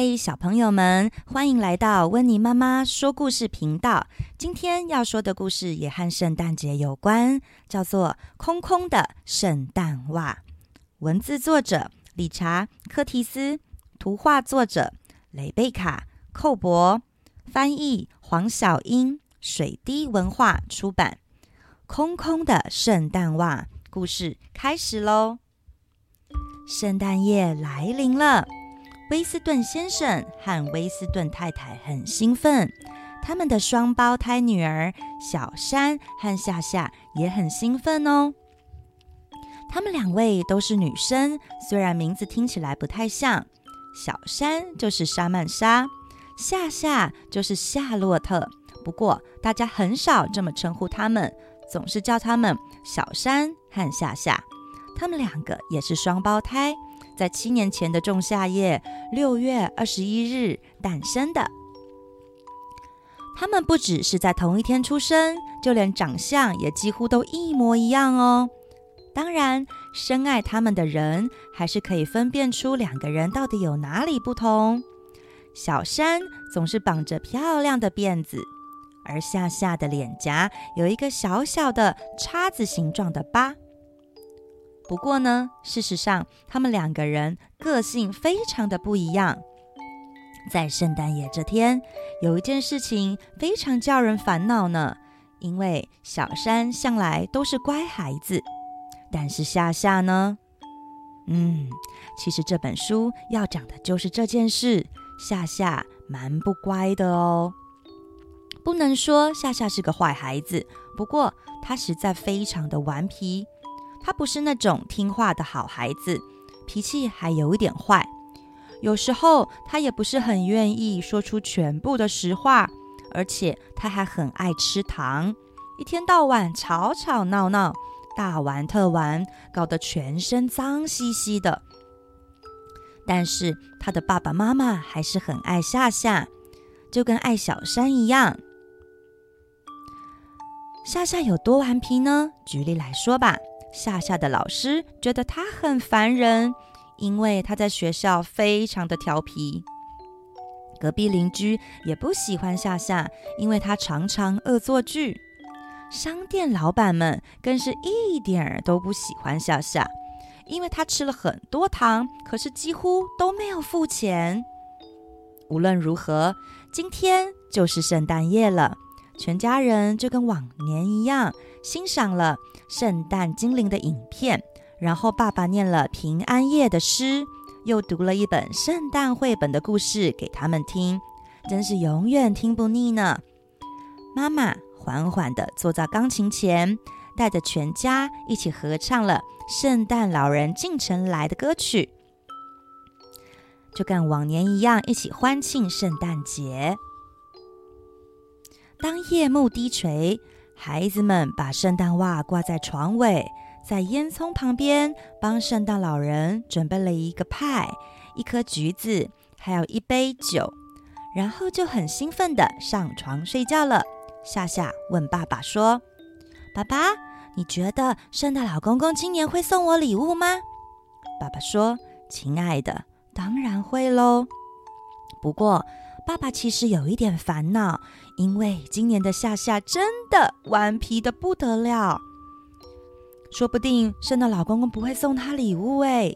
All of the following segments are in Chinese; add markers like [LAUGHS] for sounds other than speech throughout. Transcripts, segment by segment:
嗨，小朋友们，欢迎来到温妮妈妈说故事频道。今天要说的故事也和圣诞节有关，叫做《空空的圣诞袜》。文字作者理查·柯提斯，图画作者雷贝卡·寇博，翻译黄小英，水滴文化出版。空空的圣诞袜，故事开始喽！圣诞夜来临了。威斯顿先生和威斯顿太太很兴奋，他们的双胞胎女儿小珊和夏夏也很兴奋哦。他们两位都是女生，虽然名字听起来不太像，小珊就是莎曼莎，夏夏就是夏洛特。不过大家很少这么称呼他们，总是叫他们小珊和夏夏。他们两个也是双胞胎。在七年前的仲夏夜，六月二十一日诞生的。他们不只是在同一天出生，就连长相也几乎都一模一样哦。当然，深爱他们的人还是可以分辨出两个人到底有哪里不同。小山总是绑着漂亮的辫子，而夏夏的脸颊有一个小小的叉子形状的疤。不过呢，事实上，他们两个人个性非常的不一样。在圣诞夜这天，有一件事情非常叫人烦恼呢。因为小山向来都是乖孩子，但是夏夏呢，嗯，其实这本书要讲的就是这件事。夏夏蛮不乖的哦，不能说夏夏是个坏孩子，不过他实在非常的顽皮。他不是那种听话的好孩子，脾气还有一点坏。有时候他也不是很愿意说出全部的实话，而且他还很爱吃糖，一天到晚吵吵闹闹，大玩特玩，搞得全身脏兮兮的。但是他的爸爸妈妈还是很爱夏夏，就跟爱小山一样。夏夏有多顽皮呢？举例来说吧。夏夏的老师觉得他很烦人，因为他在学校非常的调皮。隔壁邻居也不喜欢夏夏，因为他常常恶作剧。商店老板们更是一点儿都不喜欢夏夏，因为他吃了很多糖，可是几乎都没有付钱。无论如何，今天就是圣诞夜了。全家人就跟往年一样，欣赏了圣诞精灵的影片，然后爸爸念了平安夜的诗，又读了一本圣诞绘本的故事给他们听，真是永远听不腻呢。妈妈缓缓地坐在钢琴前，带着全家一起合唱了《圣诞老人进城来》的歌曲，就跟往年一样，一起欢庆圣诞节。当夜幕低垂，孩子们把圣诞袜挂在床尾，在烟囱旁边帮圣诞老人准备了一个派、一颗橘子，还有一杯酒，然后就很兴奋地上床睡觉了。夏夏问爸爸说：“爸爸，你觉得圣诞老公公今年会送我礼物吗？”爸爸说：“亲爱的，当然会喽。不过……”爸爸其实有一点烦恼，因为今年的夏夏真的顽皮的不得了，说不定圣诞老公公不会送他礼物哎。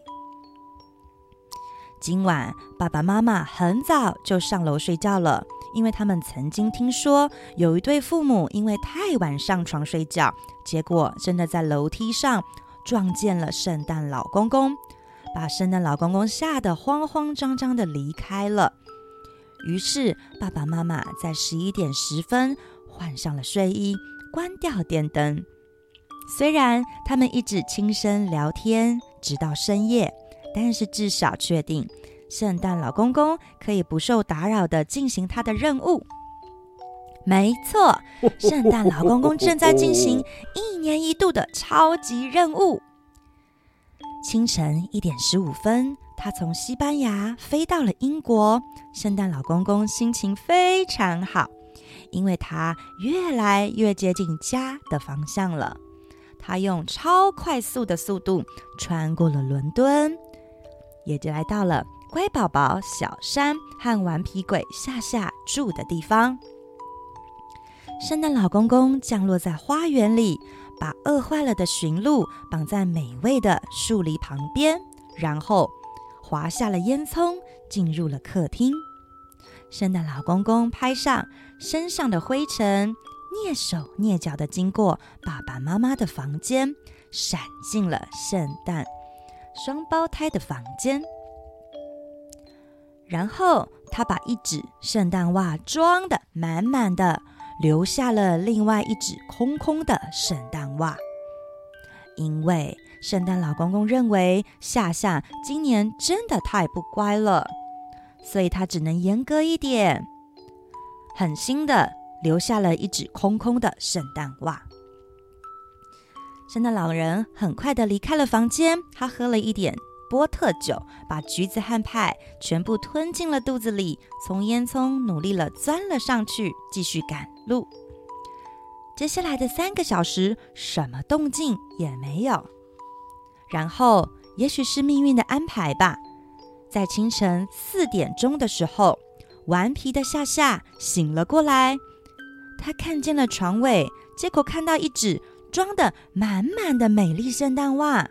今晚爸爸妈妈很早就上楼睡觉了，因为他们曾经听说有一对父母因为太晚上床睡觉，结果真的在楼梯上撞见了圣诞老公公，把圣诞老公公吓得慌慌张张的离开了。于是，爸爸妈妈在十一点十分换上了睡衣，关掉电灯。虽然他们一直轻声聊天，直到深夜，但是至少确定圣诞老公公可以不受打扰地进行他的任务。没错，圣诞老公公正在进行 [LAUGHS] 一年一度的超级任务。清晨一点十五分。他从西班牙飞到了英国，圣诞老公公心情非常好，因为他越来越接近家的方向了。他用超快速的速度穿过了伦敦，也就来到了乖宝宝小山和顽皮鬼夏夏住的地方。圣诞老公公降落在花园里，把饿坏了的驯鹿绑在美味的树篱旁边，然后滑下了烟囱，进入了客厅。圣诞老公公拍上身上的灰尘，蹑手蹑脚地经过爸爸妈妈的房间，闪进了圣诞双胞胎的房间。然后他把一只圣诞袜装得满满的，留下了另外一只空空的圣诞袜。因为圣诞老公公认为夏夏今年真的太不乖了。所以他只能严格一点，狠心的留下了一只空空的圣诞袜。圣诞老人很快的离开了房间，他喝了一点波特酒，把橘子和派全部吞进了肚子里，从烟囱努力了钻了上去，继续赶路。接下来的三个小时，什么动静也没有。然后，也许是命运的安排吧。在清晨四点钟的时候，顽皮的夏夏醒了过来。他看见了床尾，结果看到一只装得满满的美丽圣诞袜。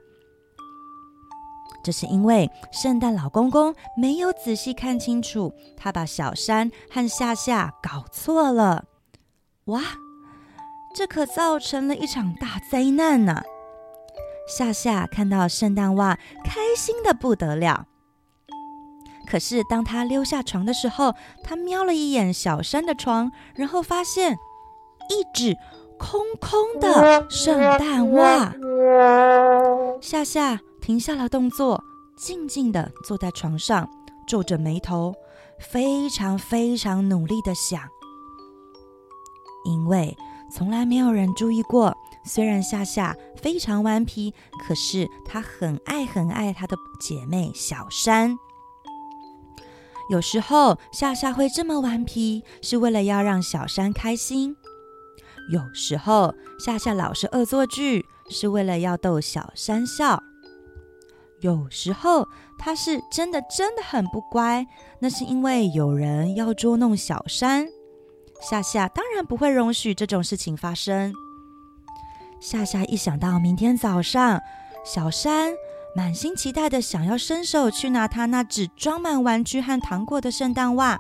这是因为圣诞老公公没有仔细看清楚，他把小山和夏夏搞错了。哇，这可造成了一场大灾难呢！夏夏看到圣诞袜，开心的不得了。可是，当他溜下床的时候，他瞄了一眼小山的床，然后发现一只空空的圣诞袜。夏夏停下了动作，静静地坐在床上，皱着眉头，非常非常努力地想。因为从来没有人注意过，虽然夏夏非常顽皮，可是她很爱很爱她的姐妹小山。有时候夏夏会这么顽皮，是为了要让小山开心；有时候夏夏老是恶作剧，是为了要逗小山笑；有时候她是真的真的很不乖，那是因为有人要捉弄小山。夏夏当然不会容许这种事情发生。夏夏一想到明天早上，小山。满心期待的想要伸手去拿他那只装满玩具和糖果的圣诞袜，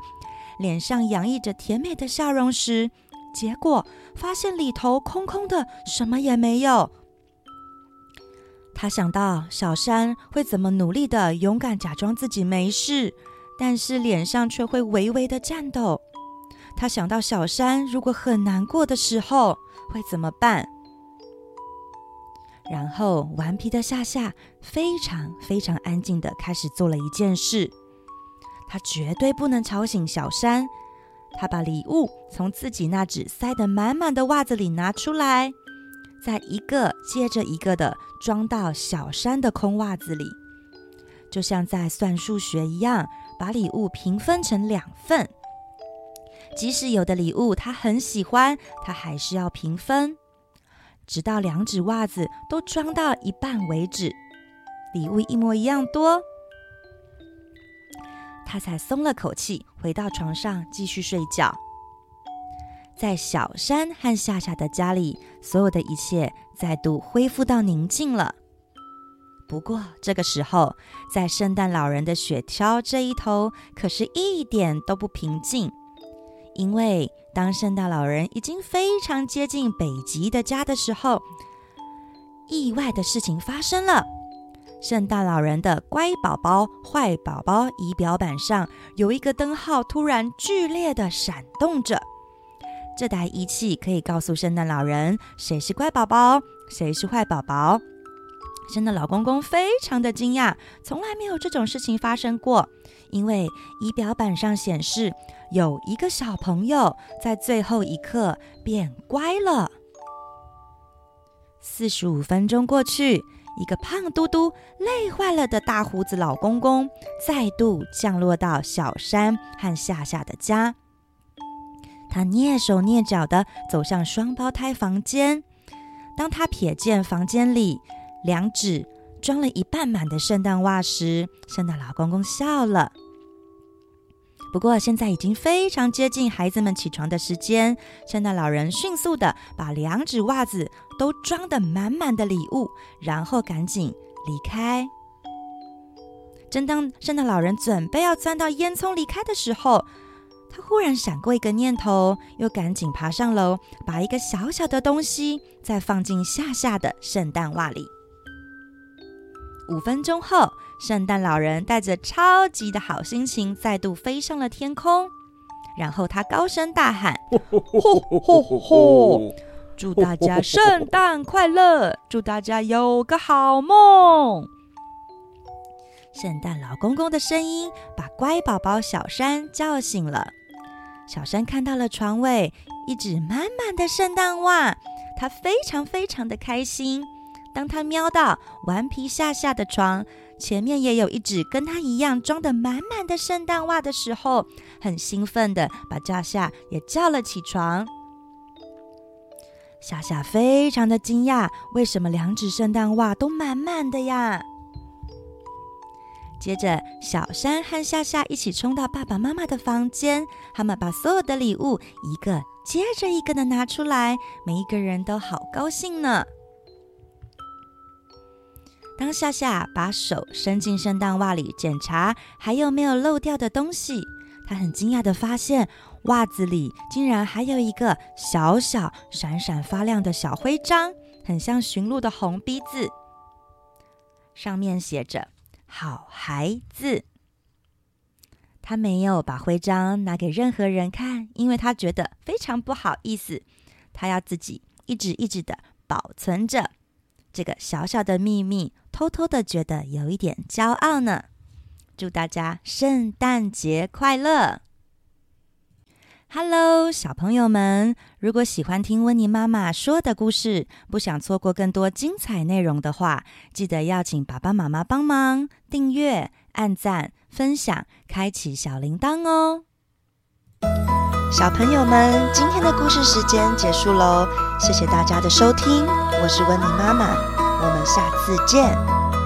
脸上洋溢着甜美的笑容时，结果发现里头空空的，什么也没有。他想到小山会怎么努力的勇敢假装自己没事，但是脸上却会微微的颤抖。他想到小山如果很难过的时候会怎么办？然后，顽皮的夏夏非常非常安静的开始做了一件事，他绝对不能吵醒小山。他把礼物从自己那只塞得满满的袜子里拿出来，再一个接着一个的装到小山的空袜子里，就像在算数学一样，把礼物平分成两份。即使有的礼物他很喜欢，他还是要平分。直到两只袜子都装到一半为止，礼物一模一样多，他才松了口气，回到床上继续睡觉。在小山和夏夏的家里，所有的一切再度恢复到宁静了。不过这个时候，在圣诞老人的雪橇这一头，可是一点都不平静。因为当圣诞老人已经非常接近北极的家的时候，意外的事情发生了。圣诞老人的乖宝宝、坏宝宝仪表板上有一个灯号突然剧烈的闪动着。这台仪器可以告诉圣诞老人谁是乖宝宝，谁是坏宝宝。真的老公公非常的惊讶，从来没有这种事情发生过，因为仪表板上显示。有一个小朋友在最后一刻变乖了。四十五分钟过去，一个胖嘟嘟、累坏了的大胡子老公公再度降落到小山和夏夏的家。他蹑手蹑脚地走向双胞胎房间。当他瞥见房间里两指装了一半满的圣诞袜时，圣诞老公公笑了。不过现在已经非常接近孩子们起床的时间，圣诞老人迅速的把两指袜子都装得满满的礼物，然后赶紧离开。正当圣诞老人准备要钻到烟囱离开的时候，他忽然闪过一个念头，又赶紧爬上楼，把一个小小的东西再放进夏夏的圣诞袜里。五分钟后，圣诞老人带着超级的好心情再度飞上了天空，然后他高声大喊：“吼吼吼！祝大家圣诞快乐，祝大家有个好梦。”圣诞老公公的声音把乖宝宝小山叫醒了。小山看到了床尾一只满满的圣诞袜，他非常非常的开心。当他瞄到顽皮夏夏的床前面也有一只跟他一样装得满满的圣诞袜的时候，很兴奋的把夏夏也叫了起床。夏夏非常的惊讶，为什么两只圣诞袜都满满的呀？接着，小山和夏夏一起冲到爸爸妈妈的房间，他们把所有的礼物一个接着一个的拿出来，每一个人都好高兴呢。当夏夏把手伸进圣诞袜里检查还有没有漏掉的东西，她很惊讶地发现袜子里竟然还有一个小小闪闪发亮的小徽章，很像驯鹿的红鼻子，上面写着。好孩子，他没有把徽章拿给任何人看，因为他觉得非常不好意思。他要自己一直一直的保存着这个小小的秘密，偷偷的觉得有一点骄傲呢。祝大家圣诞节快乐！Hello，小朋友们，如果喜欢听温妮妈妈说的故事，不想错过更多精彩内容的话，记得要请爸爸妈妈帮忙订阅、按赞、分享、开启小铃铛哦。小朋友们，今天的故事时间结束喽，谢谢大家的收听，我是温妮妈妈，我们下次见。